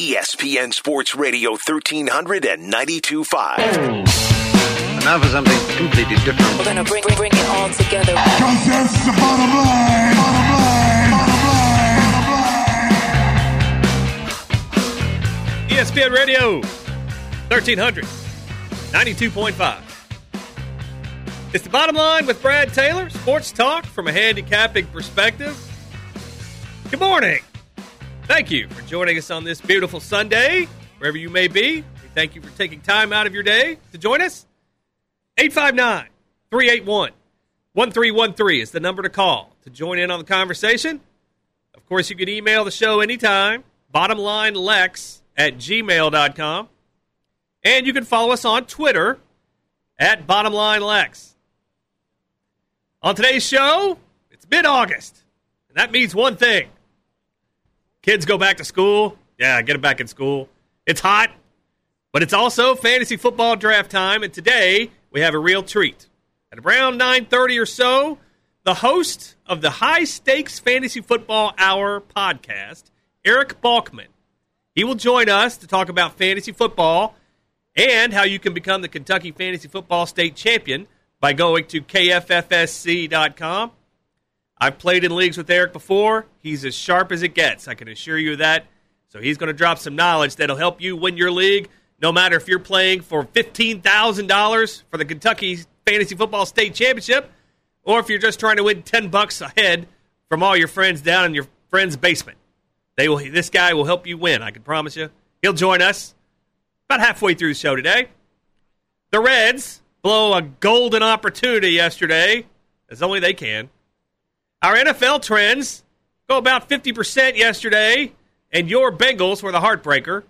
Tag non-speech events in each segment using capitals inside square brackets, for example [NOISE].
ESPN Sports Radio 1392.5. Now for something completely different. We're gonna bring, bring, bring it all together. Cause that's the bottom line. Bottom line. Bottom line. Bottom line. ESPN Radio 1300 92.5. It's the bottom line with Brad Taylor, sports talk from a handicapping perspective. Good morning. Thank you for joining us on this beautiful Sunday, wherever you may be. We thank you for taking time out of your day to join us. 859 381 1313 is the number to call to join in on the conversation. Of course, you can email the show anytime, bottomlinelex at gmail.com. And you can follow us on Twitter at bottomlinelex. On today's show, it's mid August, and that means one thing Kids go back to school. Yeah, get them back in school. It's hot, but it's also fantasy football draft time, and today we have a real treat. At around 9:30 or so, the host of the High Stakes Fantasy Football Hour podcast, Eric Balkman, he will join us to talk about fantasy football and how you can become the Kentucky Fantasy Football State Champion by going to kffsc.com I've played in leagues with Eric before. He's as sharp as it gets. I can assure you that. So he's going to drop some knowledge that'll help you win your league, no matter if you're playing for $15,000 for the Kentucky Fantasy Football State Championship or if you're just trying to win 10 bucks ahead from all your friends down in your friend's basement. They will this guy will help you win, I can promise you. He'll join us about halfway through the show today. The Reds blow a golden opportunity yesterday, as only they can. Our NFL trends go about 50% yesterday, and your Bengals were the heartbreaker.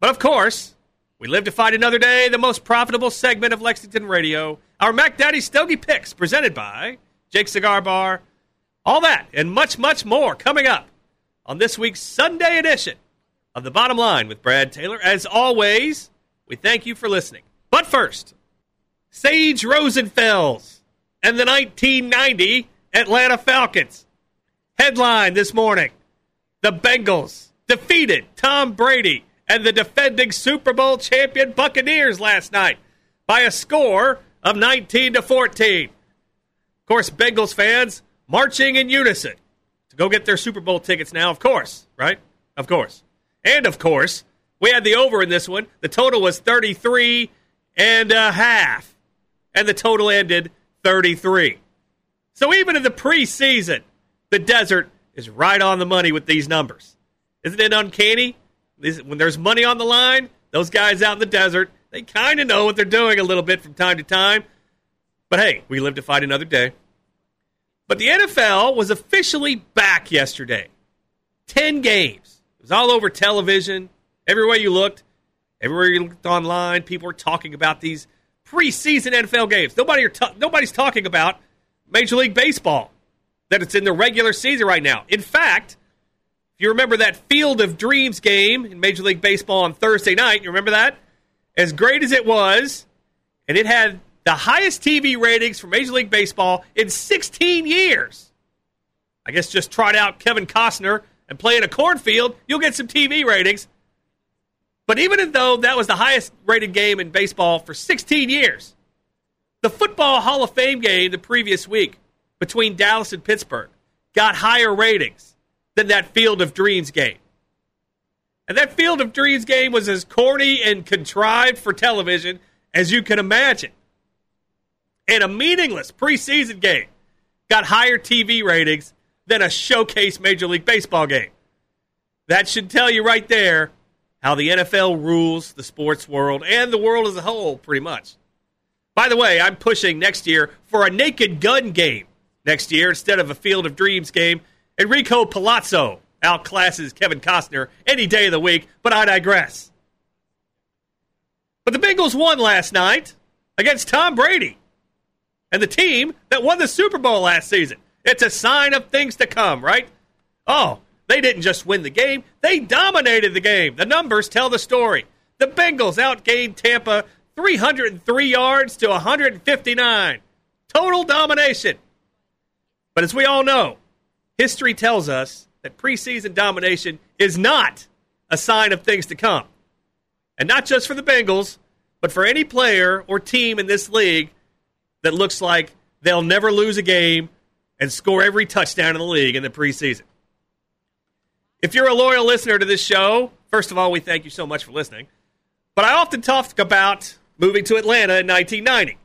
But of course, we live to fight another day, the most profitable segment of Lexington Radio, our Mac Daddy Stogie Picks, presented by Jake Cigar Bar. All that and much, much more coming up on this week's Sunday edition of The Bottom Line with Brad Taylor. As always, we thank you for listening. But first, Sage Rosenfels and the 1990 Atlanta Falcons. Headline this morning The Bengals defeated Tom Brady and the defending Super Bowl champion Buccaneers last night by a score of 19 to 14. Of course, Bengals fans marching in unison to go get their Super Bowl tickets now, of course, right? Of course. And of course, we had the over in this one. The total was 33 and a half. And the total ended 33. So even in the preseason, the desert is right on the money with these numbers. Isn't it uncanny? When there's money on the line, those guys out in the desert, they kind of know what they're doing a little bit from time to time. But hey, we live to fight another day. But the NFL was officially back yesterday. 10 games. It was all over television, everywhere you looked, everywhere you looked online, people were talking about these preseason NFL games. Nobody are nobody's talking about Major League Baseball, that it's in the regular season right now. In fact, if you remember that Field of Dreams game in Major League Baseball on Thursday night, you remember that? As great as it was, and it had the highest TV ratings for Major League Baseball in 16 years. I guess just trot out Kevin Costner and play in a cornfield, you'll get some TV ratings. But even though that was the highest rated game in baseball for 16 years, the Football Hall of Fame game the previous week between Dallas and Pittsburgh got higher ratings than that Field of Dreams game. And that Field of Dreams game was as corny and contrived for television as you can imagine. And a meaningless preseason game got higher TV ratings than a showcase Major League Baseball game. That should tell you right there how the NFL rules the sports world and the world as a whole, pretty much. By the way, I'm pushing next year for a naked gun game next year instead of a Field of Dreams game. Enrico Palazzo outclasses Kevin Costner any day of the week, but I digress. But the Bengals won last night against Tom Brady and the team that won the Super Bowl last season. It's a sign of things to come, right? Oh, they didn't just win the game, they dominated the game. The numbers tell the story. The Bengals outgained Tampa 303 yards to 159. Total domination. But as we all know, history tells us that preseason domination is not a sign of things to come. And not just for the Bengals, but for any player or team in this league that looks like they'll never lose a game and score every touchdown in the league in the preseason. If you're a loyal listener to this show, first of all, we thank you so much for listening. But I often talk about moving to Atlanta in 1990.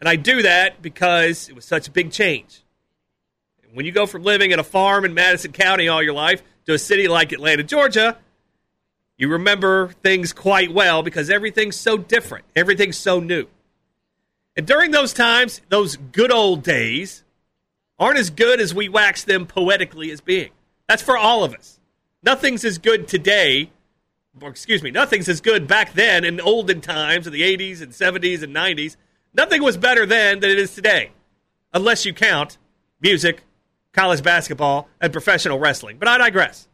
And I do that because it was such a big change. When you go from living in a farm in Madison County all your life to a city like Atlanta, Georgia, you remember things quite well because everything's so different, everything's so new. And during those times, those good old days aren't as good as we wax them poetically as being. That's for all of us. Nothing's as good today, excuse me, nothing's as good back then in olden times in the 80s and 70s and 90s. Nothing was better then than it is today, unless you count music, college basketball, and professional wrestling. But I digress.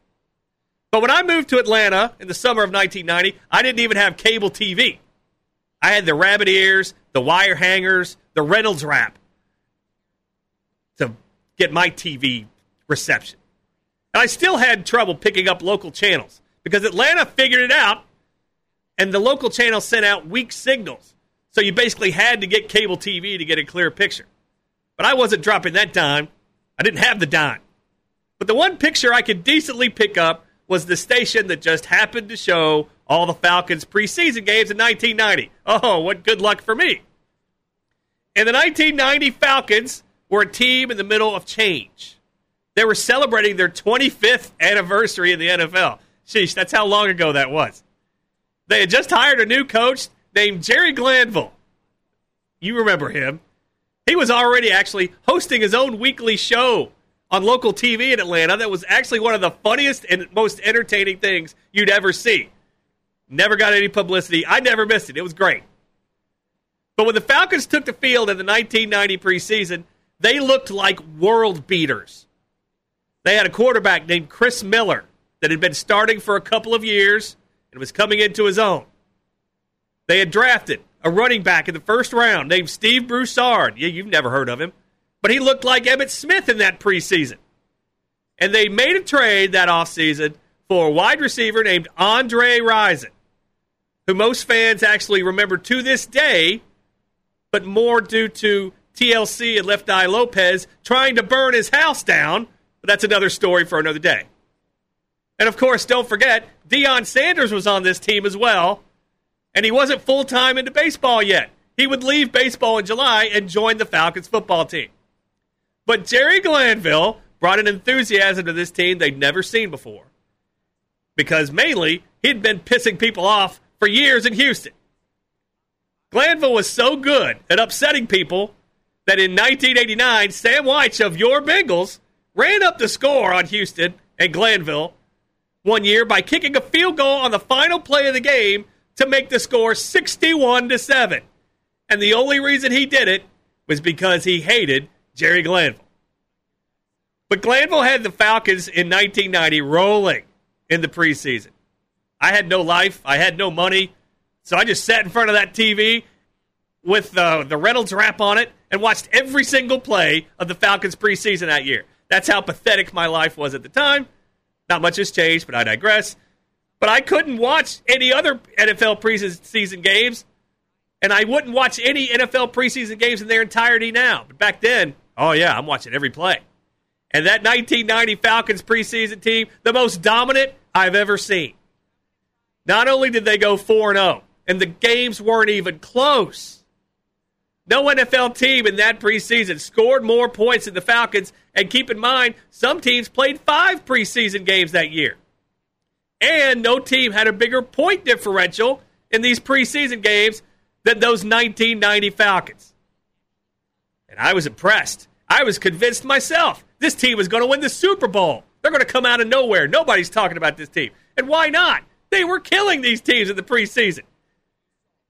But when I moved to Atlanta in the summer of 1990, I didn't even have cable TV. I had the rabbit ears, the wire hangers, the Reynolds wrap to get my TV reception. And I still had trouble picking up local channels because Atlanta figured it out and the local channel sent out weak signals. So you basically had to get cable TV to get a clear picture. But I wasn't dropping that dime. I didn't have the dime. But the one picture I could decently pick up was the station that just happened to show all the Falcons preseason games in 1990. Oh, what good luck for me. And the 1990 Falcons were a team in the middle of change. They were celebrating their 25th anniversary in the NFL. Sheesh, that's how long ago that was. They had just hired a new coach named Jerry Glanville. You remember him. He was already actually hosting his own weekly show on local TV in Atlanta that was actually one of the funniest and most entertaining things you'd ever see. Never got any publicity. I never missed it. It was great. But when the Falcons took the field in the 1990 preseason, they looked like world beaters. They had a quarterback named Chris Miller that had been starting for a couple of years and was coming into his own. They had drafted a running back in the first round named Steve Broussard. Yeah, you've never heard of him. But he looked like Emmitt Smith in that preseason. And they made a trade that offseason for a wide receiver named Andre Rison, who most fans actually remember to this day, but more due to TLC and Left Eye Lopes trying to burn his house down. But that's another story for another day. And of course, don't forget, Deion Sanders was on this team as well, and he wasn't full time into baseball yet. He would leave baseball in July and join the Falcons football team. But Jerry Glanville brought an enthusiasm to this team they'd never seen before. Because mainly, he'd been pissing people off for years in Houston. Glanville was so good at upsetting people that in 1989, Sam Wyche of your Bengals ran up the score on Houston and Glanville one year by kicking a field goal on the final play of the game to make the score 61 to 7. And the only reason he did it was because he hated Jerry Glanville. But Glanville had the Falcons in 1990 rolling in the preseason. I had no life, I had no money, so I just sat in front of that TV with the, the Reynolds wrap on it and watched every single play of the Falcons preseason that year. That's how pathetic my life was at the time. Not much has changed, but I digress. But I couldn't watch any other NFL preseason games, and I wouldn't watch any NFL preseason games in their entirety now. But back then, oh yeah, I'm watching every play. And that 1990 Falcons preseason team, the most dominant I've ever seen. Not only did they go 4 0, and the games weren't even close. No NFL team in that preseason scored more points than the Falcons. And keep in mind, some teams played five preseason games that year. And no team had a bigger point differential in these preseason games than those 1990 Falcons. And I was impressed. I was convinced myself this team was going to win the Super Bowl. They're going to come out of nowhere. Nobody's talking about this team. And why not? They were killing these teams in the preseason.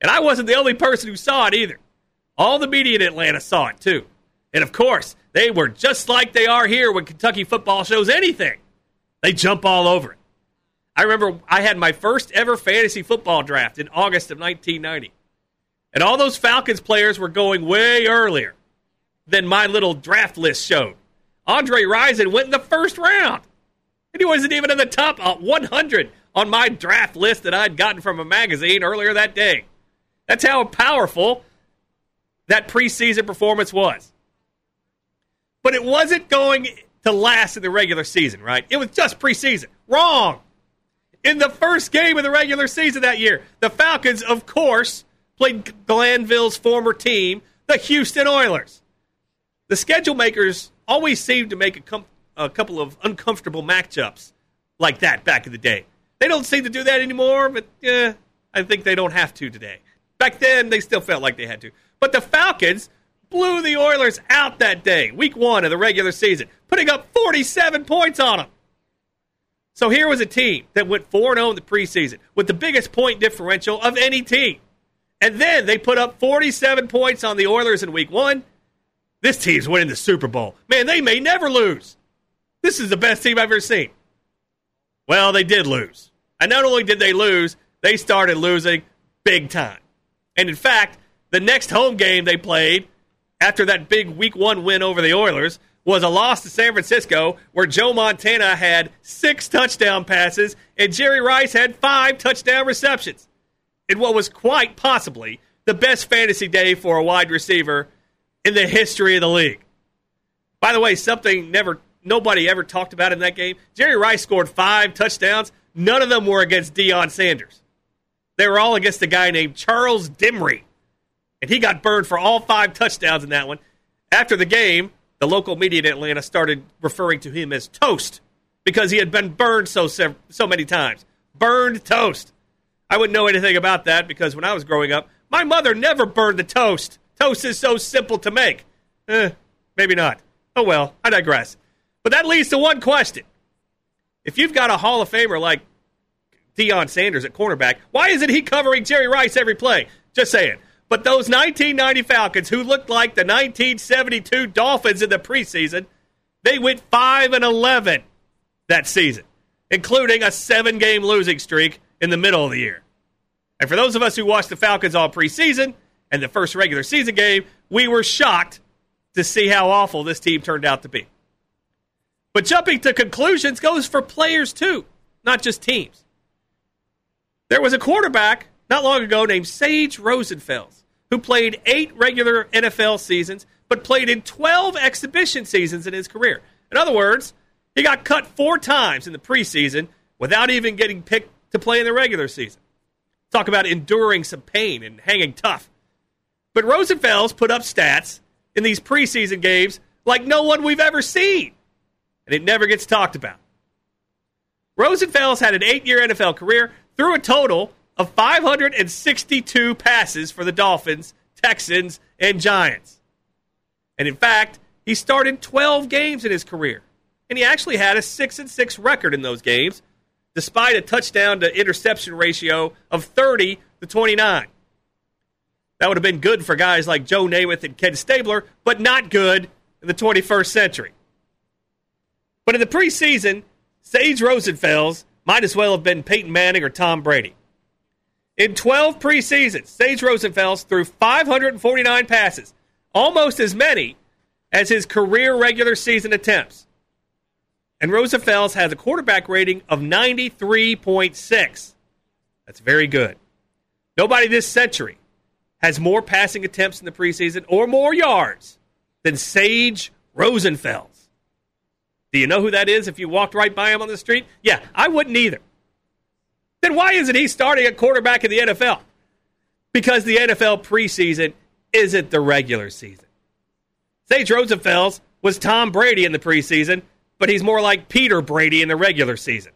And I wasn't the only person who saw it either. All the media in Atlanta saw it too. And of course, they were just like they are here when Kentucky football shows anything. They jump all over it. I remember I had my first ever fantasy football draft in August of 1990. And all those Falcons players were going way earlier than my little draft list showed. Andre Rison went in the first round. And he wasn't even in the top uh, 100 on my draft list that I'd gotten from a magazine earlier that day. That's how powerful that preseason performance was. But it wasn't going to last in the regular season, right? It was just preseason. Wrong. In the first game of the regular season that year, the Falcons, of course, played Glanville's former team, the Houston Oilers. The schedule makers always seemed to make a, com- a couple of uncomfortable matchups like that back in the day. They don't seem to do that anymore, but eh, I think they don't have to today. Back then, they still felt like they had to. But the Falcons blew the Oilers out that day, week one of the regular season, putting up 47 points on them. So here was a team that went 4 0 in the preseason with the biggest point differential of any team. And then they put up 47 points on the Oilers in week one. This team's winning the Super Bowl. Man, they may never lose. This is the best team I've ever seen. Well, they did lose. And not only did they lose, they started losing big time. And in fact, the next home game they played after that big week one win over the Oilers was a loss to San Francisco, where Joe Montana had six touchdown passes and Jerry Rice had five touchdown receptions. In what was quite possibly the best fantasy day for a wide receiver in the history of the league. By the way, something never nobody ever talked about in that game. Jerry Rice scored five touchdowns. None of them were against Deion Sanders. They were all against a guy named Charles Dimry. And he got burned for all five touchdowns in that one. After the game, the local media in Atlanta started referring to him as toast because he had been burned so so many times. Burned toast. I wouldn't know anything about that because when I was growing up, my mother never burned the toast. Toast is so simple to make. Eh, maybe not. Oh well, I digress. But that leads to one question. If you've got a Hall of Famer like Deion Sanders at cornerback, why isn't he covering Jerry Rice every play? Just saying. But those 1990 Falcons, who looked like the 1972 Dolphins in the preseason, they went 5 and 11 that season, including a seven game losing streak in the middle of the year. And for those of us who watched the Falcons all preseason and the first regular season game, we were shocked to see how awful this team turned out to be. But jumping to conclusions goes for players too, not just teams. There was a quarterback not long ago named Sage Rosenfels who played eight regular NFL seasons but played in 12 exhibition seasons in his career. In other words, he got cut four times in the preseason without even getting picked to play in the regular season. Talk about enduring some pain and hanging tough. But Rosenfels put up stats in these preseason games like no one we've ever seen, and it never gets talked about. Rosenfels had an eight year NFL career, threw a total of 562 passes for the Dolphins, Texans, and Giants. And in fact, he started 12 games in his career. And he actually had a 6 and 6 record in those games, despite a touchdown to interception ratio of 30 to 29. That would have been good for guys like Joe Namath and Ken Stabler, but not good in the 21st century. But in the preseason, Sage Rosenfels might as well have been Peyton Manning or Tom Brady. In 12 preseasons, Sage Rosenfels threw 549 passes, almost as many as his career regular season attempts. And Rosenfels has a quarterback rating of 93.6. That's very good. Nobody this century has more passing attempts in the preseason or more yards than Sage Rosenfels. Do you know who that is if you walked right by him on the street? Yeah, I wouldn't either then why isn't he starting at quarterback in the NFL? Because the NFL preseason isn't the regular season. Sage Rosenfels was Tom Brady in the preseason, but he's more like Peter Brady in the regular season.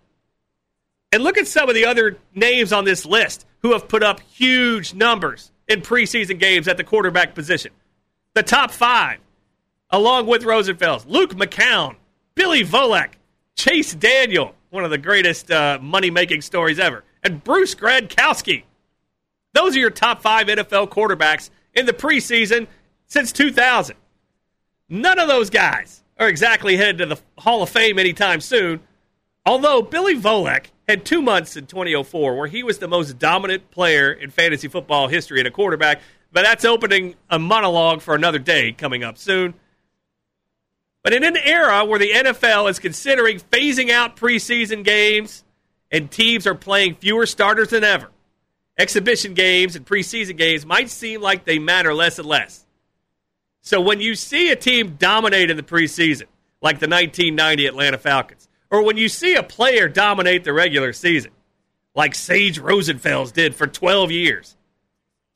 And look at some of the other names on this list who have put up huge numbers in preseason games at the quarterback position. The top five, along with Rosenfels, Luke McCown, Billy Volek, Chase Daniel, one of the greatest uh, money making stories ever, and Bruce Gradkowski. Those are your top five NFL quarterbacks in the preseason since 2000. None of those guys are exactly headed to the Hall of Fame anytime soon, although Billy Volek had two months in 2004 where he was the most dominant player in fantasy football history at a quarterback, but that's opening a monologue for another day coming up soon. But in an era where the NFL is considering phasing out preseason games and teams are playing fewer starters than ever, exhibition games and preseason games might seem like they matter less and less. So when you see a team dominate in the preseason, like the 1990 Atlanta Falcons, or when you see a player dominate the regular season, like Sage Rosenfels did for 12 years,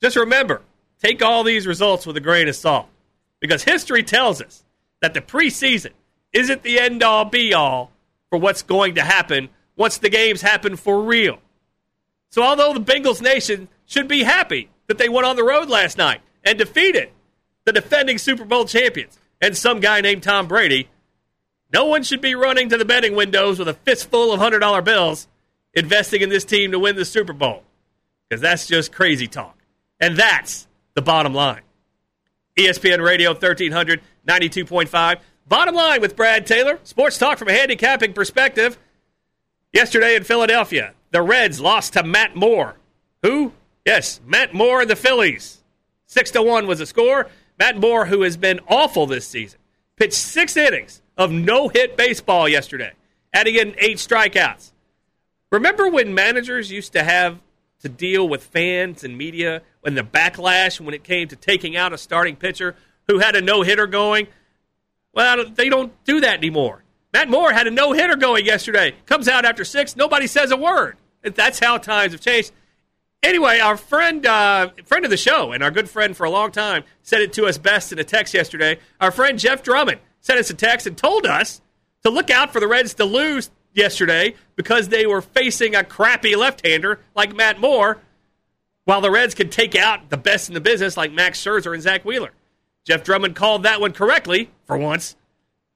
just remember take all these results with a grain of salt. Because history tells us that the preseason isn't the end all be all for what's going to happen once the games happen for real. So, although the Bengals Nation should be happy that they went on the road last night and defeated the defending Super Bowl champions and some guy named Tom Brady, no one should be running to the betting windows with a fistful of $100 bills investing in this team to win the Super Bowl. Because that's just crazy talk. And that's the bottom line. ESPN Radio 1300, 92.5. Bottom line with Brad Taylor. Sports talk from a handicapping perspective. Yesterday in Philadelphia, the Reds lost to Matt Moore. Who? Yes, Matt Moore and the Phillies. 6 to 1 was the score. Matt Moore, who has been awful this season, pitched six innings of no hit baseball yesterday, adding in eight strikeouts. Remember when managers used to have to deal with fans and media and the backlash when it came to taking out a starting pitcher who had a no hitter going? Well, they don't do that anymore. Matt Moore had a no hitter going yesterday. Comes out after six, nobody says a word. That's how times have changed. Anyway, our friend, uh, friend of the show, and our good friend for a long time, said it to us best in a text yesterday. Our friend Jeff Drummond sent us a text and told us to look out for the Reds to lose yesterday because they were facing a crappy left-hander like Matt Moore, while the Reds could take out the best in the business like Max Scherzer and Zack Wheeler. Jeff Drummond called that one correctly for once.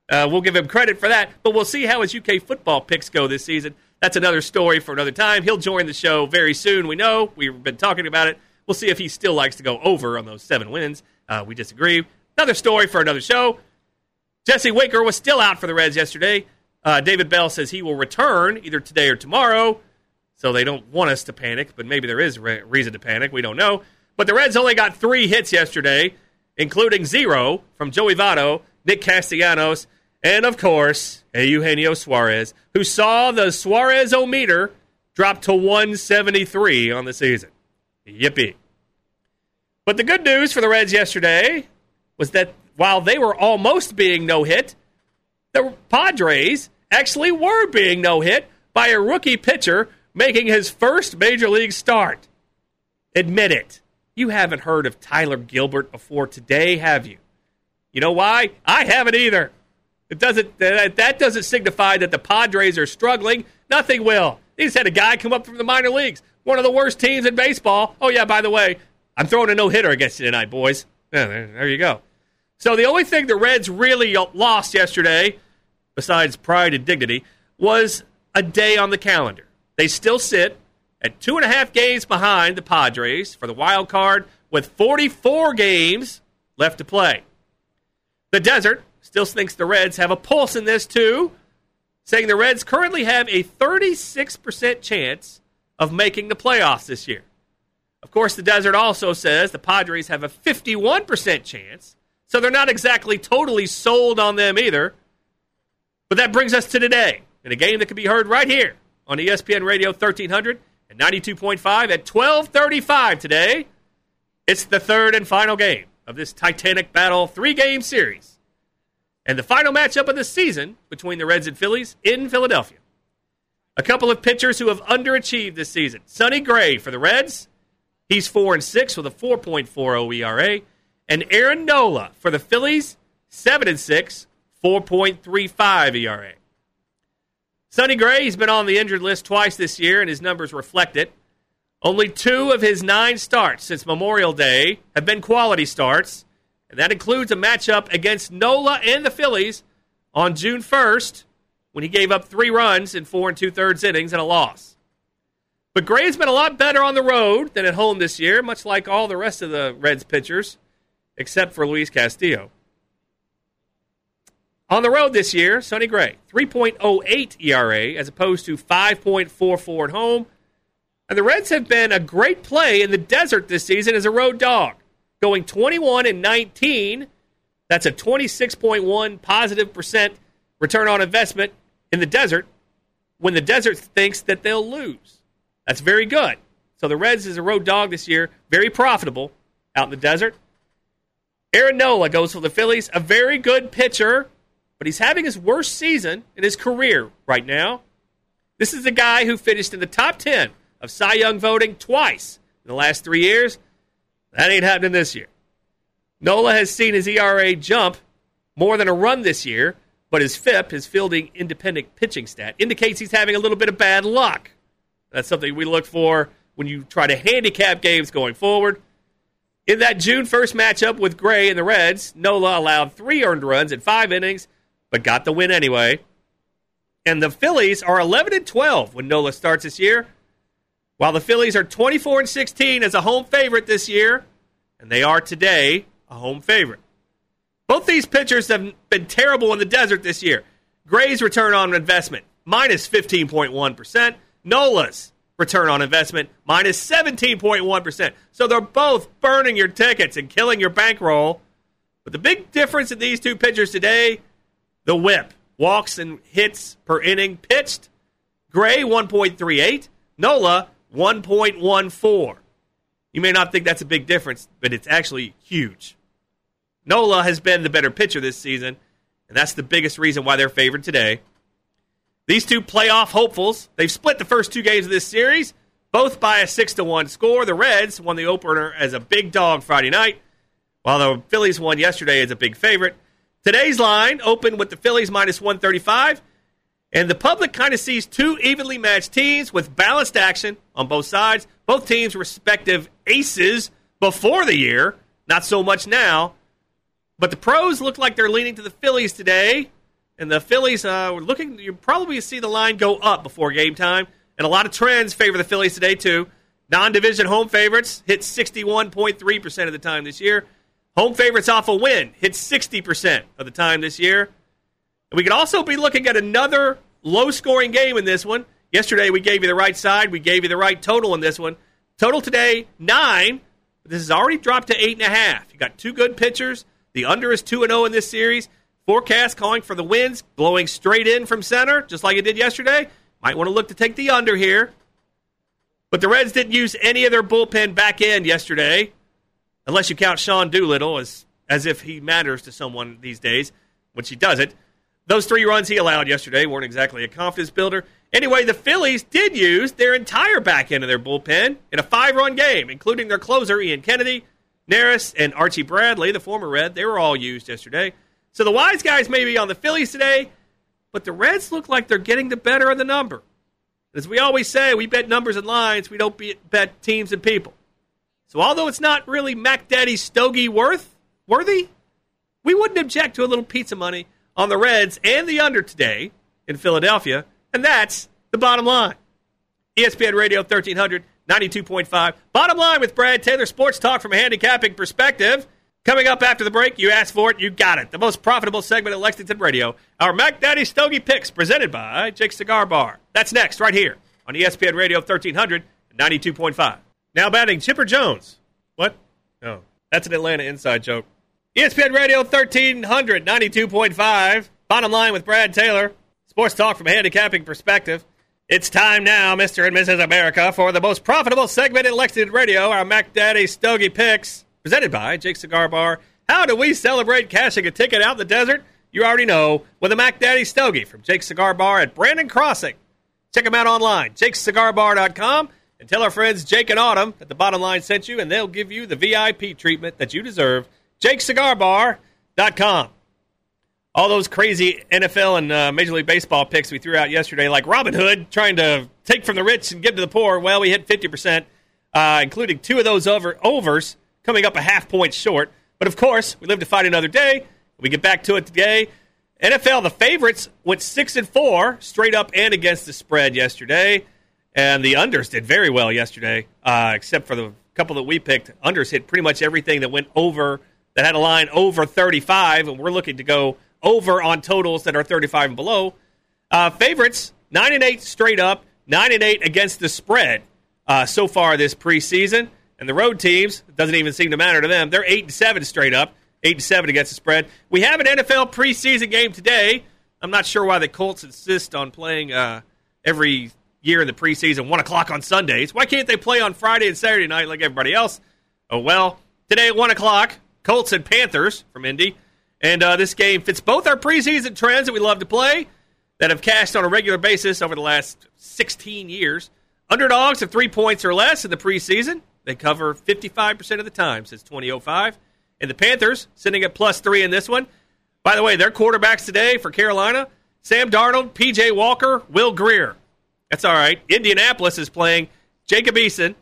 Uh, we'll give him credit for that, but we'll see how his UK football picks go this season. That's another story for another time. He'll join the show very soon. We know we've been talking about it. We'll see if he still likes to go over on those seven wins. Uh, we disagree. Another story for another show. Jesse Winker was still out for the Reds yesterday. Uh, David Bell says he will return either today or tomorrow, so they don't want us to panic, but maybe there is re- reason to panic. We don't know. But the Reds only got three hits yesterday, including zero from Joey Votto, Nick Castellanos, and of course, Eugenio Suarez, who saw the Suarez o meter drop to 173 on the season. Yippee. But the good news for the Reds yesterday was that while they were almost being no hit, the Padres actually were being no hit by a rookie pitcher making his first major league start. Admit it. You haven't heard of Tyler Gilbert before today, have you? You know why? I haven't either. It doesn't that, doesn't signify that the Padres are struggling. Nothing will. They just had a guy come up from the minor leagues, one of the worst teams in baseball. Oh yeah, by the way, I'm throwing a no hitter against you tonight, boys. Yeah, there you go. So the only thing the Reds really lost yesterday, besides pride and dignity, was a day on the calendar. They still sit at two and a half games behind the Padres for the wild card, with 44 games left to play. The Desert still thinks the Reds have a pulse in this too, saying the Reds currently have a 36% chance of making the playoffs this year. Of course, the Desert also says the Padres have a 51% chance, so they're not exactly totally sold on them either. But that brings us to today, in a game that can be heard right here on ESPN Radio 1300 and 92.5 at 12:35 today. It's the third and final game of this Titanic Battle three-game series and the final matchup of the season between the Reds and Phillies in Philadelphia. A couple of pitchers who have underachieved this season. Sonny Gray for the Reds. He's 4 and 6 with a 4.40 ERA. And Aaron Nola for the Phillies, 7 and 6, 4.35 ERA. Sonny Gray, he's been on the injured list twice this year, and his numbers reflect it. Only two of his nine starts since Memorial Day have been quality starts, and that includes a matchup against Nola and the Phillies on June 1st when he gave up three runs in four and two thirds innings and a loss. But Gray's been a lot better on the road than at home this year, much like all the rest of the Reds pitchers, except for Luis Castillo. On the road this year, Sonny Gray, 3.08 ERA as opposed to 5.44 at home. And the Reds have been a great play in the desert this season as a road dog going 21 and 19. That's a 26.1 positive percent return on investment in the desert. when the Desert thinks that they'll lose. That's very good. So the Reds is a road dog this year, very profitable out in the desert. Aaron Nola goes for the Phillies, a very good pitcher, but he's having his worst season in his career right now. This is a guy who finished in the top 10 of Cy Young voting twice in the last three years. That ain't happening this year. Nola has seen his ERA jump more than a run this year, but his FIP, his fielding independent pitching stat, indicates he's having a little bit of bad luck. That's something we look for when you try to handicap games going forward. In that June 1st matchup with Gray and the Reds, Nola allowed three earned runs in five innings, but got the win anyway. And the Phillies are 11 and 12 when Nola starts this year, while the Phillies are 24 and 16 as a home favorite this year, and they are today a home favorite. Both these pitchers have been terrible in the desert this year. Gray's return on investment minus 15.1. Nola's return on investment minus 17.1. So they're both burning your tickets and killing your bankroll. But the big difference in these two pitchers today the whip. Walks and hits per inning pitched. Gray 1.38. Nola 1.14. You may not think that's a big difference, but it's actually huge. Nola has been the better pitcher this season, and that's the biggest reason why they're favored today. These two playoff hopefuls, they've split the first two games of this series, both by a 6 to 1 score. The Reds won the opener as a big dog Friday night, while the Phillies won yesterday as a big favorite. Today's line opened with the Phillies minus 135, and the public kind of sees two evenly matched teams with balanced action on both sides. Both teams' respective aces before the year, not so much now. But the pros look like they're leaning to the Phillies today, and the Phillies uh, were looking. You probably see the line go up before game time, and a lot of trends favor the Phillies today too. Non-division home favorites hit 61.3 percent of the time this year. Home favorites off a win hit 60% of the time this year. And we could also be looking at another low scoring game in this one. Yesterday, we gave you the right side. We gave you the right total in this one. Total today, nine. This has already dropped to eight and a half. You got two good pitchers. The under is 2 0 in this series. Forecast calling for the winds blowing straight in from center, just like it did yesterday. Might want to look to take the under here. But the Reds didn't use any of their bullpen back end yesterday unless you count Sean Doolittle as as if he matters to someone these days, which he doesn't. Those three runs he allowed yesterday weren't exactly a confidence builder. Anyway, the Phillies did use their entire back end of their bullpen in a five run game, including their closer, Ian Kennedy, Neris, and Archie Bradley, the former Red. They were all used yesterday. So the wise guys may be on the Phillies today, but the Reds look like they're getting the better of the number. As we always say, we bet numbers and lines, we don't bet teams and people. So although it's not really Mac Daddy stogie worth worthy, we wouldn't object to a little pizza money on the Reds and the under today in Philadelphia, and that's the bottom line. ESPN Radio 1300, 92.5. Bottom line with Brad Taylor, sports talk from a handicapping perspective. Coming up after the break, you asked for it, you got it. The most profitable segment at Lexington Radio, our Mac Daddy Stogie Picks, presented by Jake Cigar Bar. That's next, right here on ESPN Radio 1300, 92.5. Now batting, Chipper Jones. What? Oh, that's an Atlanta inside joke. ESPN Radio 1300, 92.5. Bottom line with Brad Taylor. Sports talk from a handicapping perspective. It's time now, Mr. and Mrs. America, for the most profitable segment in Lexington Radio, our Mac Daddy Stogie Picks, presented by Jake Cigar Bar. How do we celebrate cashing a ticket out in the desert? You already know, with a Mac Daddy Stogie from Jake Cigar Bar at Brandon Crossing. Check them out online, jakecigarbar.com. And tell our friends Jake and Autumn that the bottom line sent you, and they'll give you the VIP treatment that you deserve. JakeCigarBar.com. All those crazy NFL and uh, Major League Baseball picks we threw out yesterday, like Robin Hood trying to take from the rich and give to the poor. Well, we hit 50%, uh, including two of those over overs, coming up a half point short. But of course, we live to fight another day. We get back to it today. NFL, the favorites went six and four straight up and against the spread yesterday. And the unders did very well yesterday, uh, except for the couple that we picked. Unders hit pretty much everything that went over, that had a line over 35, and we're looking to go over on totals that are 35 and below. Uh, favorites, 9 and 8 straight up, 9 and 8 against the spread uh, so far this preseason. And the road teams, doesn't even seem to matter to them. They're 8 and 7 straight up, 8 and 7 against the spread. We have an NFL preseason game today. I'm not sure why the Colts insist on playing. Uh, every year in the preseason, 1 o'clock on Sundays. Why can't they play on Friday and Saturday night like everybody else? Oh, well, today at 1 o'clock, Colts and Panthers from Indy. And uh, this game fits both our preseason trends that we love to play that have cashed on a regular basis over the last 16 years. Underdogs of three points or less in the preseason. They cover 55% of the time since 2005. And the Panthers sitting at plus three in this one. By the way, their quarterbacks today for Carolina Sam Darnold, PJ Walker, Will Grier. That's all right. Indianapolis is playing Jacob Eason,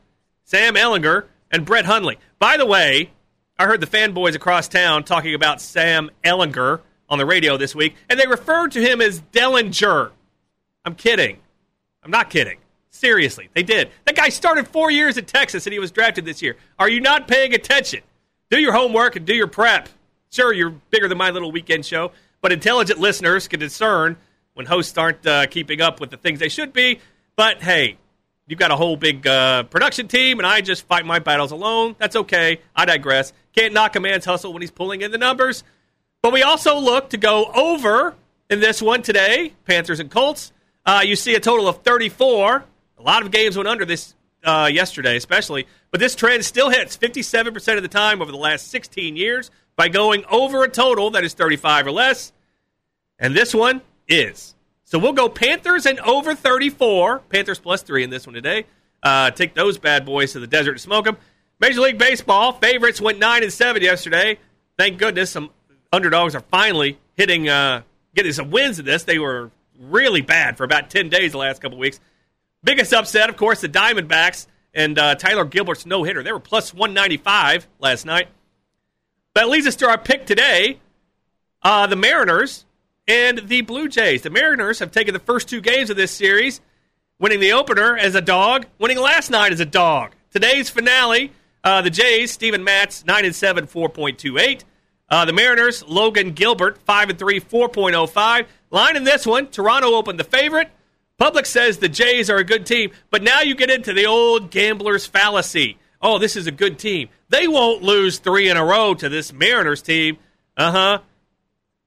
Sam Ehlinger, and Brett Hundley. By the way, I heard the fanboys across town talking about Sam Ehlinger on the radio this week, and they referred to him as Dellinger. I'm kidding. I'm not kidding. Seriously, they did. That guy started four years at Texas and he was drafted this year. Are you not paying attention? Do your homework and do your prep. Sure, you're bigger than my little weekend show, but intelligent listeners can discern when hosts aren't uh, keeping up with the things they should be. But hey, you've got a whole big uh, production team, and I just fight my battles alone. That's okay. I digress. Can't knock a man's hustle when he's pulling in the numbers. But we also look to go over in this one today Panthers and Colts. Uh, you see a total of 34. A lot of games went under this uh, yesterday, especially. But this trend still hits 57% of the time over the last 16 years by going over a total that is 35 or less. And this one is. So we'll go Panthers and over 34. Panthers plus three in this one today. Uh, take those bad boys to the desert to smoke them. Major League Baseball favorites went nine and seven yesterday. Thank goodness some underdogs are finally hitting, uh, getting some wins in this. They were really bad for about 10 days the last couple weeks. Biggest upset, of course, the Diamondbacks and uh, Tyler Gilbert's no hitter. They were plus 195 last night. That leads us to our pick today. Uh, the Mariners and the Blue Jays. The Mariners have taken the first two games of this series, winning the opener as a dog, winning last night as a dog. Today's finale, uh, the Jays, Steven Matz, 9 and 7, 4.28. Uh, the Mariners, Logan Gilbert, 5 and 3, 4.05. Line in this one, Toronto opened the favorite. Public says the Jays are a good team, but now you get into the old gambler's fallacy. Oh, this is a good team. They won't lose three in a row to this Mariners team. Uh huh.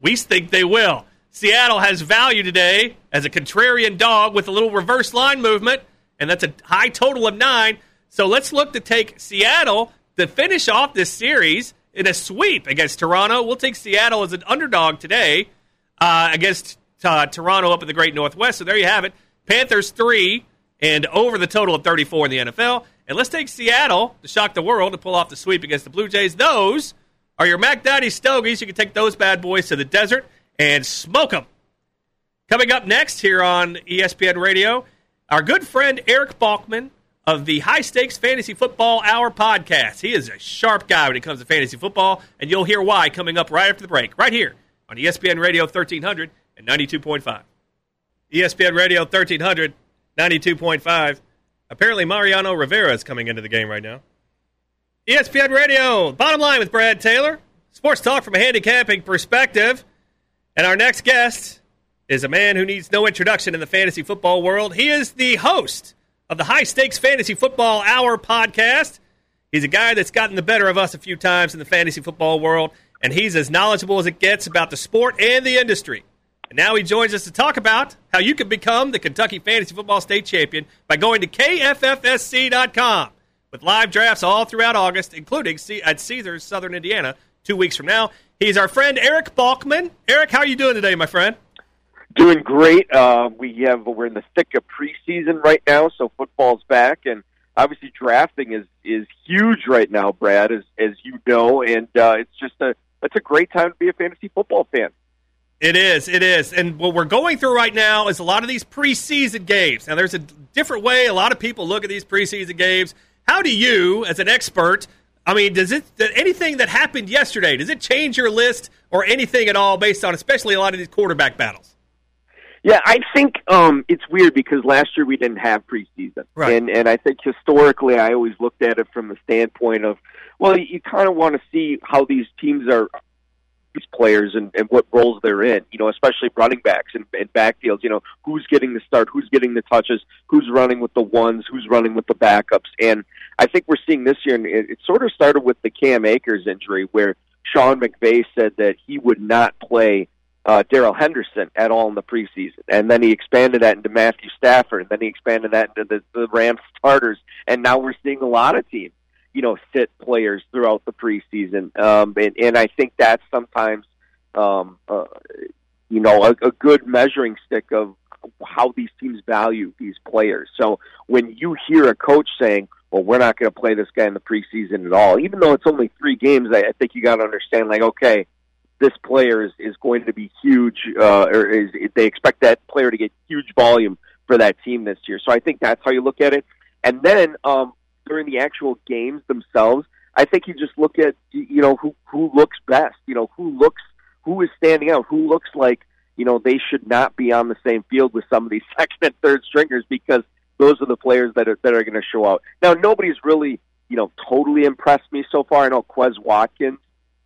We think they will. Seattle has value today as a contrarian dog with a little reverse line movement, and that's a high total of nine. So let's look to take Seattle to finish off this series in a sweep against Toronto. We'll take Seattle as an underdog today uh, against uh, Toronto up in the Great Northwest. So there you have it. Panthers three and over the total of 34 in the NFL. And let's take Seattle to shock the world to pull off the sweep against the Blue Jays. Those are your Mac Daddy Stogies. You can take those bad boys to the desert and smoke them. Coming up next here on ESPN Radio, our good friend Eric Balkman of the High Stakes Fantasy Football Hour podcast. He is a sharp guy when it comes to fantasy football, and you'll hear why coming up right after the break, right here on ESPN Radio 1300 and 92.5. ESPN Radio 1300, 92.5. Apparently, Mariano Rivera is coming into the game right now. ESPN Radio, bottom line with Brad Taylor. Sports talk from a handicapping perspective. And our next guest is a man who needs no introduction in the fantasy football world. He is the host of the High Stakes Fantasy Football Hour podcast. He's a guy that's gotten the better of us a few times in the fantasy football world, and he's as knowledgeable as it gets about the sport and the industry. And now he joins us to talk about how you can become the Kentucky Fantasy Football State Champion by going to kffsc.com with live drafts all throughout August, including at Caesars, Southern Indiana, two weeks from now. He's our friend Eric Balkman. Eric, how are you doing today, my friend? Doing great. Uh, we have we're in the thick of preseason right now, so football's back, and obviously drafting is is huge right now, Brad, as as you know, and uh, it's just a it's a great time to be a fantasy football fan. It is, it is, and what we're going through right now is a lot of these preseason games. Now, there's a different way a lot of people look at these preseason games. How do you, as an expert, I mean, does it anything that happened yesterday? Does it change your list or anything at all based on, especially a lot of these quarterback battles? Yeah, I think um, it's weird because last year we didn't have preseason, right. and and I think historically I always looked at it from the standpoint of, well, you, you kind of want to see how these teams are these players and, and what roles they're in, you know, especially running backs and, and backfields, you know, who's getting the start, who's getting the touches, who's running with the ones, who's running with the backups. And I think we're seeing this year, and it, it sort of started with the Cam Akers injury where Sean McVay said that he would not play uh, Darrell Henderson at all in the preseason, and then he expanded that into Matthew Stafford, and then he expanded that into the, the Rams starters, and now we're seeing a lot of teams, you know, sit players throughout the preseason, um, and, and I think that's sometimes, um, uh, you know, a, a good measuring stick of how these teams value these players. So when you hear a coach saying, "Well, we're not going to play this guy in the preseason at all," even though it's only three games, I, I think you got to understand, like, okay this player is, is going to be huge, uh, or is, they expect that player to get huge volume for that team this year. So I think that's how you look at it. And then um, during the actual games themselves, I think you just look at you know who who looks best, you know who looks who is standing out, who looks like you know they should not be on the same field with some of these [LAUGHS] second and third stringers because those are the players that are that are going to show out. Now nobody's really you know totally impressed me so far. I know Quez Watkins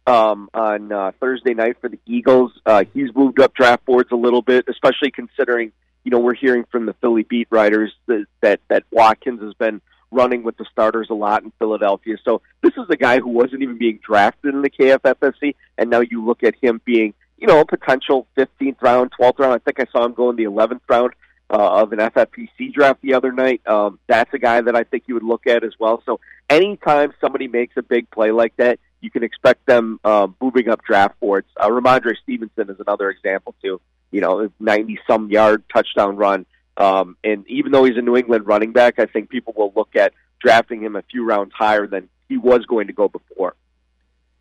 um, on uh, Thursday night for the Eagles. Uh, he's moved up draft boards a little bit, especially considering you know we're hearing from the Philly beat writers that that, that Watkins has been running with the starters a lot in Philadelphia. So this is a guy who wasn't even being drafted in the KFFSC, and now you look at him being you know a potential 15th round, 12th round. I think I saw him go in the 11th round. Uh, of an FFPC draft the other night. Um, that's a guy that I think you would look at as well. So anytime somebody makes a big play like that, you can expect them um, moving up draft boards. Uh, Rhamondre Stevenson is another example too. You know, ninety some yard touchdown run. Um, and even though he's a New England running back, I think people will look at drafting him a few rounds higher than he was going to go before.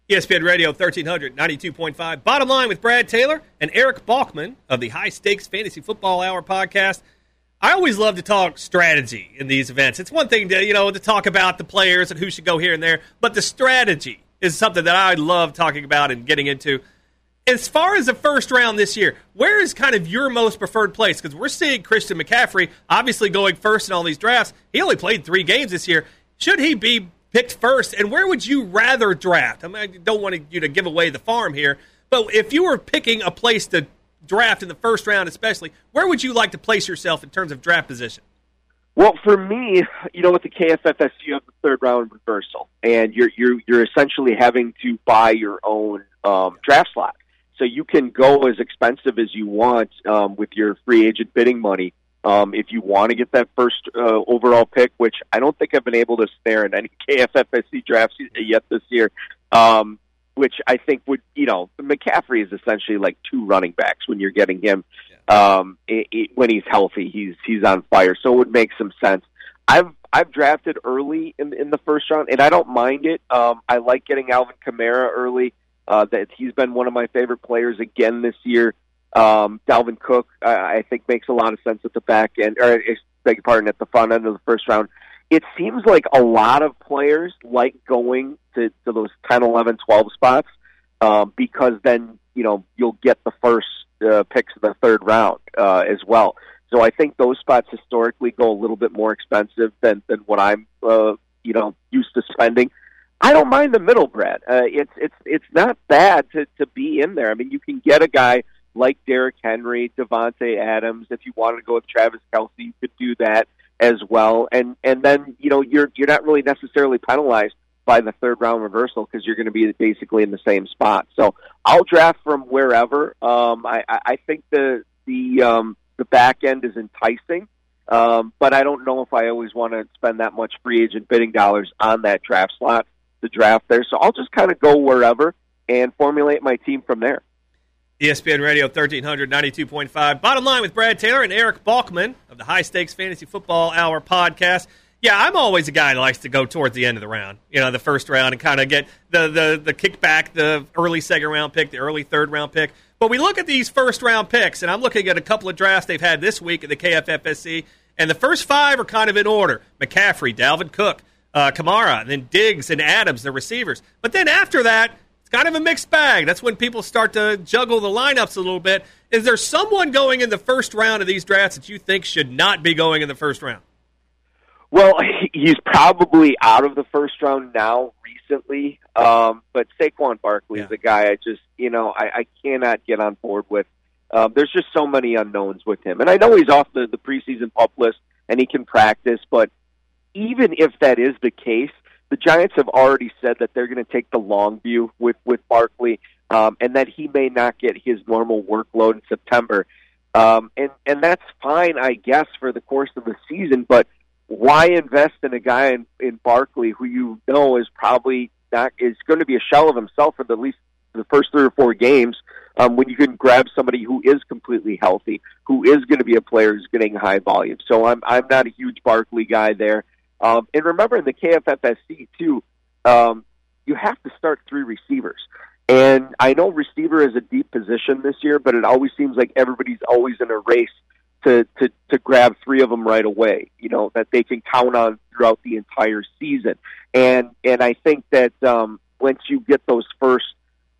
ESPN Radio 1300, 92.5. Bottom line with Brad Taylor and Eric Balkman of the High Stakes Fantasy Football Hour podcast. I always love to talk strategy in these events. It's one thing to, you know, to talk about the players and who should go here and there, but the strategy is something that I love talking about and getting into. As far as the first round this year, where is kind of your most preferred place? Because we're seeing Christian McCaffrey obviously going first in all these drafts. He only played three games this year. Should he be picked first? And where would you rather draft? I mean, I don't want you to give away the farm here, but if you were picking a place to draft in the first round, especially, where would you like to place yourself in terms of draft position? Well, for me, you know, with the KFFS, you have the third round reversal, and you're you're you're essentially having to buy your own um, draft slot. So you can go as expensive as you want um, with your free agent bidding money. Um, if you want to get that first uh, overall pick, which I don't think I've been able to snare in any [LAUGHS] KFFSC drafts yet this year, um, which I think would, you know, McCaffrey is essentially like two running backs when you're getting him um, it, it, when he's healthy. He's he's on fire, so it would make some sense. I've I've drafted early in in the first round, and I don't mind it. Um, I like getting Alvin Kamara early. Uh, that he's been one of my favorite players again this year. Um, Dalvin Cook, I, I think, makes a lot of sense at the back end, or beg your pardon, at the front end of the first round. It seems like a lot of players like going to, to those 10, 11, 12 spots um, because then, you know, you'll get the first uh, picks in the third round uh, as well. So I think those spots historically go a little bit more expensive than than what I'm uh, you know used to spending. I don't mind the middle, Brad. Uh, it's it's it's not bad to to be in there. I mean, you can get a guy like Derrick Henry, Davante Adams. If you wanted to go with Travis Kelce, you could do that as well. And and then you know you're you're not really necessarily penalized by the third round reversal because you're going to be basically in the same spot. So I'll draft from wherever. Um, I, I think the the um, the back end is enticing, um, but I don't know if I always want to spend that much free agent bidding dollars on that draft slot to draft there. So I'll just kind of go wherever and formulate my team from there. ESPN Radio 1300, 92.5. Bottom line with Brad Taylor and Eric Balkman of the High Stakes Fantasy Football Hour podcast. Yeah, I'm always a guy that likes to go towards the end of the round, you know, the first round, and kind of get the, the, the kickback, the early second round pick, the early third round pick. But we look at these first round picks, and I'm looking at a couple of drafts they've had this week at the KFFSC, and the first five are kind of in order McCaffrey, Dalvin Cook, uh, Kamara, and then Diggs and Adams, the receivers. But then after that, it's kind of a mixed bag. That's when people start to juggle the lineups a little bit. Is there someone going in the first round of these drafts that you think should not be going in the first round? Well, [LAUGHS] he's probably out of the first round now recently. Um, but Saquon Barkley yeah. is a guy I just, you know, I, I cannot get on board with. Um, there's just so many unknowns with him. And I know he's off the, the preseason pup list and he can practice, but even if that is the case, the Giants have already said that they're going to take the long view with, with Barkley. um, and that he may not get his normal workload in September. Um, and and that's fine, I guess, for the course of the season. But why invest in a guy in, in Barkley who you know is probably not is going to be a shell of himself for the least the first three or four games um, when you can grab somebody who is completely healthy, who is going to be a player who's getting high volume. So I'm I'm not a huge Barkley guy there. Um, and remember in the KFFSC too, um, you have to start three receivers. And I know receiver is a deep position this year, but it always seems like everybody's always in a race to to to grab three of them right away. You know that they can count on throughout the entire season. And and I think that um, once you get those first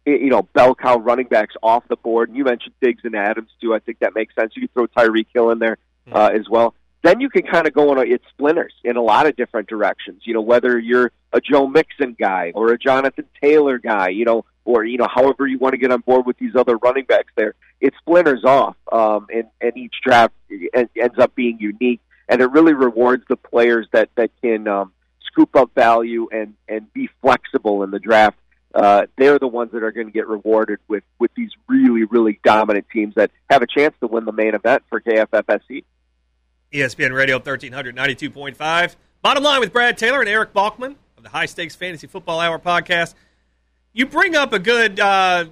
you know, bell cow running backs off the board. And you mentioned Diggs and Adams too. I think that makes sense. You could throw Tyreek Hill in there uh, as well. Then you can kind of go on it splinters in a lot of different directions. You know, whether you're a Joe Mixon guy or a Jonathan Taylor guy, you know, or you know, however you want to get on board with these other running backs there, it splinters off, um, and and each draft ends up being unique, and it really rewards the players that that can um, scoop up value and and be flexible in the draft uh, they're the ones that are going to get rewarded with with these really really dominant teams that have a chance to win the main event for KFFSC. ESPN Radio 1392.5. Bottom line with Brad Taylor and Eric Balkman of the High Stakes Fantasy Football Hour podcast. You bring up a good uh,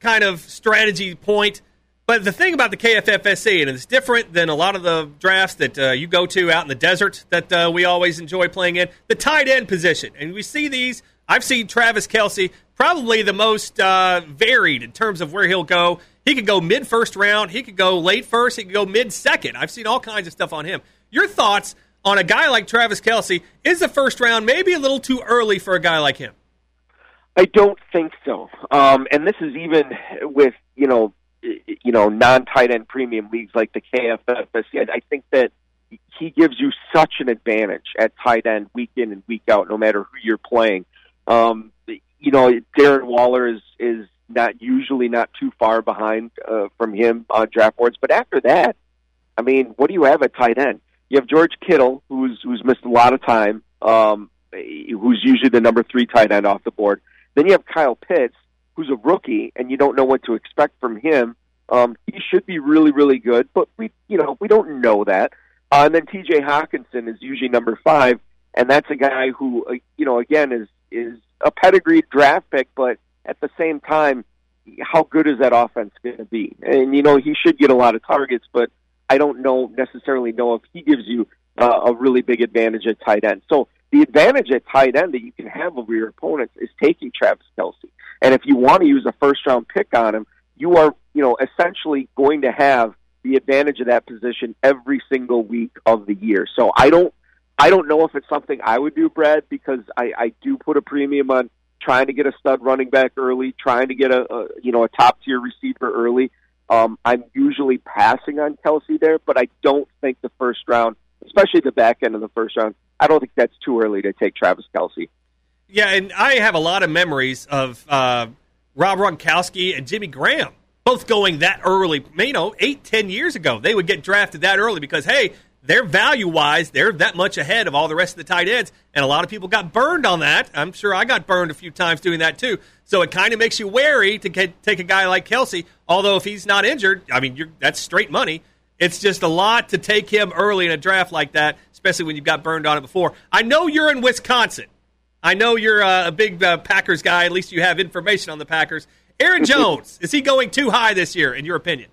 kind of strategy point, but the thing about the KFFSC, and it's different than a lot of the drafts that uh, you go to out in the desert that uh, we always enjoy playing in, the tight end position. And we see these. I've seen Travis Kelce, probably the most uh, varied in terms of where he'll go. He could go mid first round. He could go late first. He could go mid second. I've seen all kinds of stuff on him. Your thoughts on a guy like Travis Kelce? Is the first round maybe a little too early for a guy like him? I don't think so. Um, and this is even with you know you know non tight end premium leagues like the KFFSC. I think that he gives you such an advantage at tight end week in and week out, no matter who you're playing. Um, you know, Darren Waller is is not usually not too far behind uh, from him on draft boards. But after that, I mean, what do you have at tight end? You have George Kittle, who's who's missed a lot of time, um, who's usually the number three tight end off the board. Then you have Kyle Pitts, who's a rookie, and you don't know what to expect from him. Um, he should be really, really good, but we, you know, we don't know that. Uh, and then T.J. Hockenson is usually number five, and that's a guy who, uh, you know, again is is a pedigreed draft pick, but at the same time, how good is that offense going to be? And you know, he should get a lot of targets, but I don't know necessarily know if he gives you uh, a really big advantage at tight end. So the advantage at tight end that you can have over your opponents is taking Travis Kelce. And if you want to use a first round pick on him, you are, you know, essentially going to have the advantage of that position every single week of the year. So I don't I don't know if it's something I would do, Brad, because I, I do put a premium on trying to get a stud running back early, trying to get a, a you know a top tier receiver early. Um, I'm usually passing on Kelce there, but I don't think the first round, especially the back end of the first round, I don't think that's too early to take Travis Kelce. Yeah, and I have a lot of memories of uh, Rob Gronkowski and Jimmy Graham both going that early. You know, eight, ten years ago, they would get drafted that early because hey, they're value wise, they're that much ahead of all the rest of the tight ends. And a lot of people got burned on that. I'm sure I got burned a few times doing that too. So it kind of makes you wary to get, take a guy like Kelce. Although if he's not injured, I mean, that's straight money. It's just a lot to take him early in a draft like that, especially when you've got burned on it before. I know you're in Wisconsin. I know you're uh, a big uh, Packers guy. At least you have information on the Packers. Aaron [LAUGHS] Jones, is he going too high this year, in your opinion?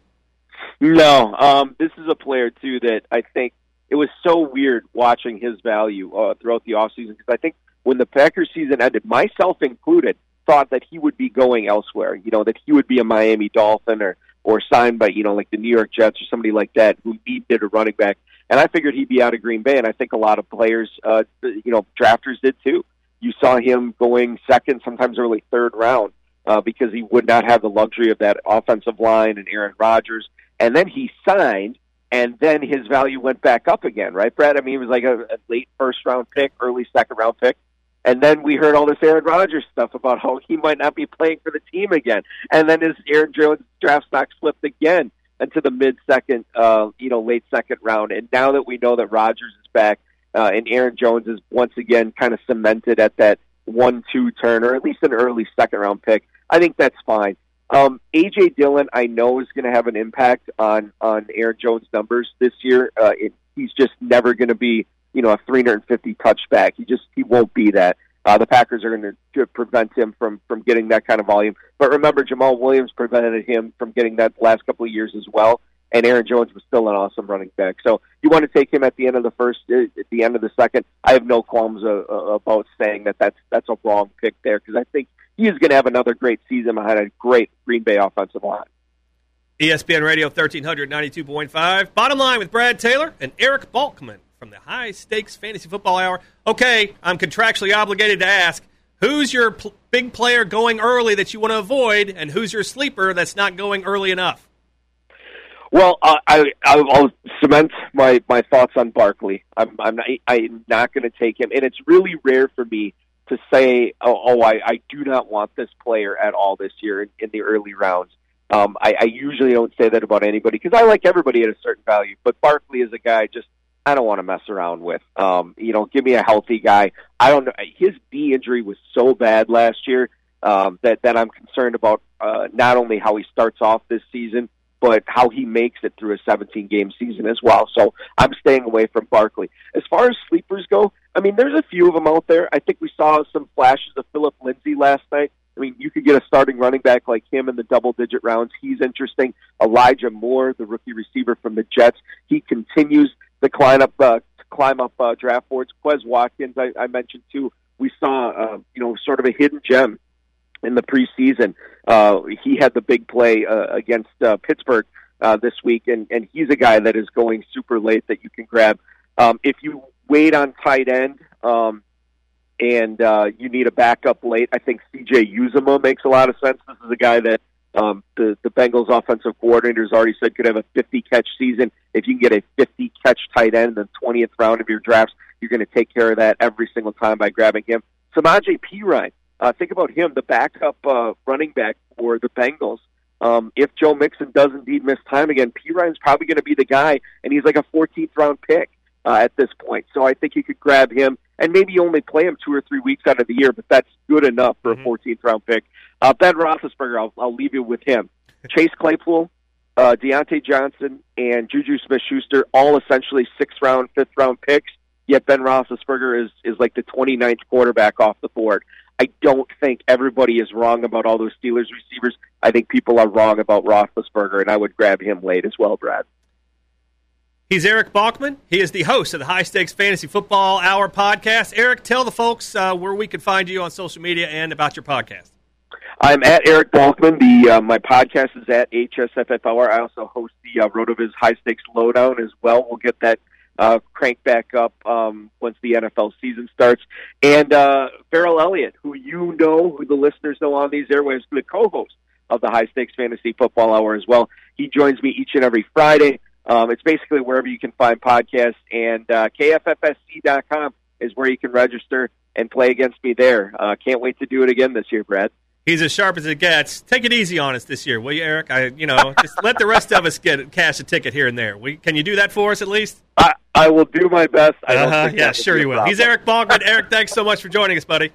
No. Um, this is a player, too, that I think it was so weird watching his value uh, throughout the offseason because I think when the Packers season ended, myself included, thought that he would be going elsewhere. You know, that he would be a Miami Dolphin or or signed by you know like the New York Jets or somebody like that who needed a running back. And I figured he'd be out of Green Bay, and I think a lot of players, uh, you know, drafters did too. You saw him going second, sometimes early third round, uh, because he would not have the luxury of that offensive line and Aaron Rodgers. And then he signed and then his value went back up again, right, Brad? I mean, he was like a, a late first round pick, early second round pick. And then we heard all this Aaron Rodgers stuff about how he might not be playing for the team again. And then his Aaron Jones draft stock slipped again into the mid second, uh, you know, late second round. And now that we know that Rodgers is back uh, and Aaron Jones is once again kind of cemented at that one two turn or at least an early second round pick, I think that's fine. Um, AJ Dillon, I know, is going to have an impact on on Aaron Jones' numbers this year. Uh, it, he's just never going to be, you know, a 350 touchback. He just he won't be that. Uh, the Packers are going to prevent him from from getting that kind of volume. But remember, Jamaal Williams prevented him from getting that last couple of years as well. And Aaron Jones was still an awesome running back. So you want to take him at the end of the first, uh, at the end of the second. I have no qualms uh, uh, about saying that that's that's a wrong pick there because I think he is going to have another great season behind a great Green Bay offensive line. ESPN Radio 1392.5. Bottom line with Brad Taylor and Eric Balkman from the High Stakes Fantasy Football Hour. Okay, I'm contractually obligated to ask who's your pl- big player going early that you want to avoid, and who's your sleeper that's not going early enough? Well, uh, I I'll cement my my thoughts on Barkley. I'm I'm not, I'm not going to take him, and it's really rare for me to say, oh, oh I, I do not want this player at all this year in, in the early rounds. Um, I, I usually don't say that about anybody because I like everybody at a certain value, but Barkley is a guy just I don't want to mess around with. Um, you know, give me a healthy guy. I don't know. His knee injury was so bad last year um, that that I'm concerned about uh, not only how he starts off this season, but how he makes it through a 17 game season as well. So I'm staying away from Barkley. As far as sleepers go, I mean, there's a few of them out there. I think we saw some flashes of Philip Lindsay last night. I mean, you could get a starting running back like him in the double digit rounds. He's interesting. Elijah Moore, the rookie receiver from the Jets, he continues to climb up, uh, climb up uh, draft boards. Quez Watkins, I, I mentioned too. We saw, uh, you know, sort of a hidden gem in the preseason. Uh, he had the big play uh, against uh, Pittsburgh uh, this week, and, and he's a guy that is going super late that you can grab. Um, if you wait on tight end um, and uh, you need a backup late, I think CJ Uzomah makes a lot of sense. This is a guy that um, the the Bengals offensive coordinators already said could have a 50 catch season. If you can get a 50 catch tight end in the 20th round of your drafts, you're going to take care of that every single time by grabbing him. Samaje Perine, uh, think about him, the backup uh, running back for the Bengals. Um, if Joe Mixon does indeed miss time again, Perine's probably going to be the guy, and he's like a 14th round pick uh, at this point. So I think you could grab him and maybe only play him two or three weeks out of the year, but that's good enough for mm-hmm. a 14th round pick. Uh, ben Roethlisberger, I'll, I'll leave you with him. [LAUGHS] Chase Claypool, uh, Diontae Johnson, and Juju Smith-Schuster, all essentially sixth round, fifth round picks. Yet Ben Roethlisberger is is like the 29th quarterback off the board. I don't think everybody is wrong about all those Steelers receivers. I think people are wrong about Roethlisberger, and I would grab him late as well, Brad. He's Eric Balkman. He is the host of the High Stakes Fantasy Football Hour podcast. Eric, tell the folks uh, where we can find you on social media and about your podcast. I'm at Eric Balkman. The uh, my podcast is at HSFF Hour. I also host the uh, RotoViz High Stakes Lowdown as well. We'll get that uh, crank back up um, once the NFL season starts. And uh, Farrell Elliott, who you know, who the listeners know on these airwaves, the co-host of the High Stakes Fantasy Football Hour as well. He joins me each and every Friday. Um, it's basically wherever you can find podcasts, and uh, kffsc.com is where you can register and play against me there. Uh, can't wait to do it again this year, Brad. He's as sharp as it gets. Take it easy on us this year, will you, Eric? I, you know, [LAUGHS] just let the rest of us get cash a ticket here and there. We, can you do that for us at least? I, I will do my best. I uh-huh. Yeah, sure you will. Problem. He's Eric Balkman. Eric, thanks so much for joining us, buddy.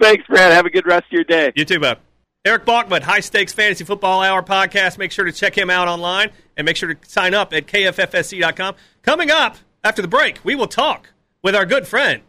Thanks, Brad. Have a good rest of your day. You too, bud. Eric Balkman, High Stakes Fantasy Football Hour podcast. Make sure to check him out online and make sure to sign up at kffsc.com. Coming up after the break, we will talk with our good friend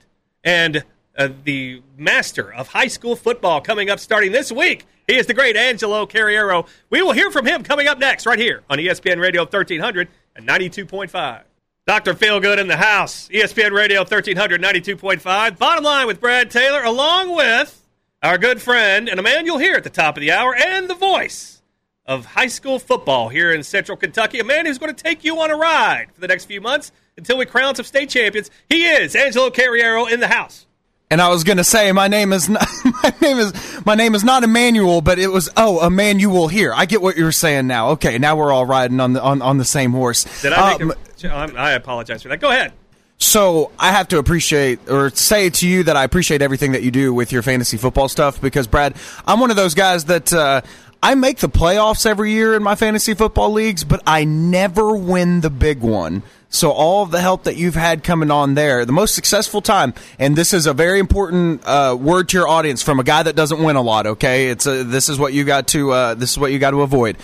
and uh, the master of high school football coming up starting this week. He is the great Angelo Carriero. We will hear from him coming up next right here on ESPN Radio 1300 and 92.5. Dr. Feelgood in the house. ESPN Radio 1300, 92.5. Bottom line with Brad Taylor, along with our good friend and a man you'll hear at the top of the hour, and the voice of high school football here in Central Kentucky. A man who's going to take you on a ride for the next few months until we crown some state champions. He is Angelo Carriero in the house. And I was going to say my name is not, [LAUGHS] my name is my name is not Emmanuel, but it was oh Emmanuel here. I get what you're saying now. Okay, now we're all riding on the on, on the same horse. Did I? Um, a, I apologize for that. Go ahead. So I have to appreciate or say to you that I appreciate everything that you do with your fantasy football stuff because Brad, I'm one of those guys that uh, I make the playoffs every year in my fantasy football leagues, but I never win the big one. So all of the help that you've had coming on there, the most successful time, and this is a very important uh, word to your audience from a guy that doesn't win a lot. Okay, it's a, this is what you got to uh, this is what you got to avoid.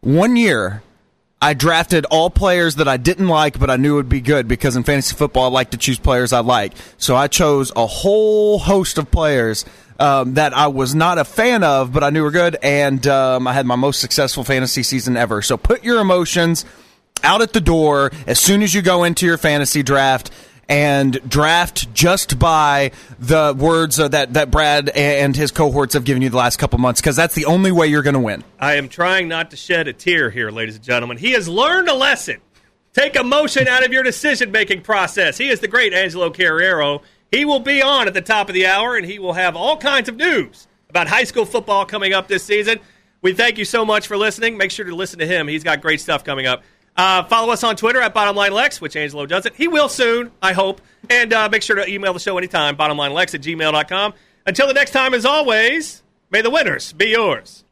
One year, I drafted all players that I didn't like, but I knew would be good because in fantasy football, I like to choose players I like. So I chose a whole host of players um, that I was not a fan of, but I knew were good, and um, I had my most successful fantasy season ever. So put your emotions out at the door as soon as you go into your fantasy draft and draft just by the words that, that Brad and his cohorts have given you the last couple months because that's the only way you're going to win. I am trying not to shed a tear here, ladies and gentlemen. He has learned a lesson. Take emotion out of your decision making process. He is the great Angelo Carrero. He will be on at the top of the hour and he will have all kinds of news about high school football coming up this season. We thank you so much for listening. Make sure to listen to him. He's got great stuff coming up. Uh, follow us on Twitter at Bottom Line Lex, which Angelo does it. He will soon, I hope. And uh, make sure to email the show anytime, bottomlinelex at gmail.com. Until the next time, as always, may the winners be yours.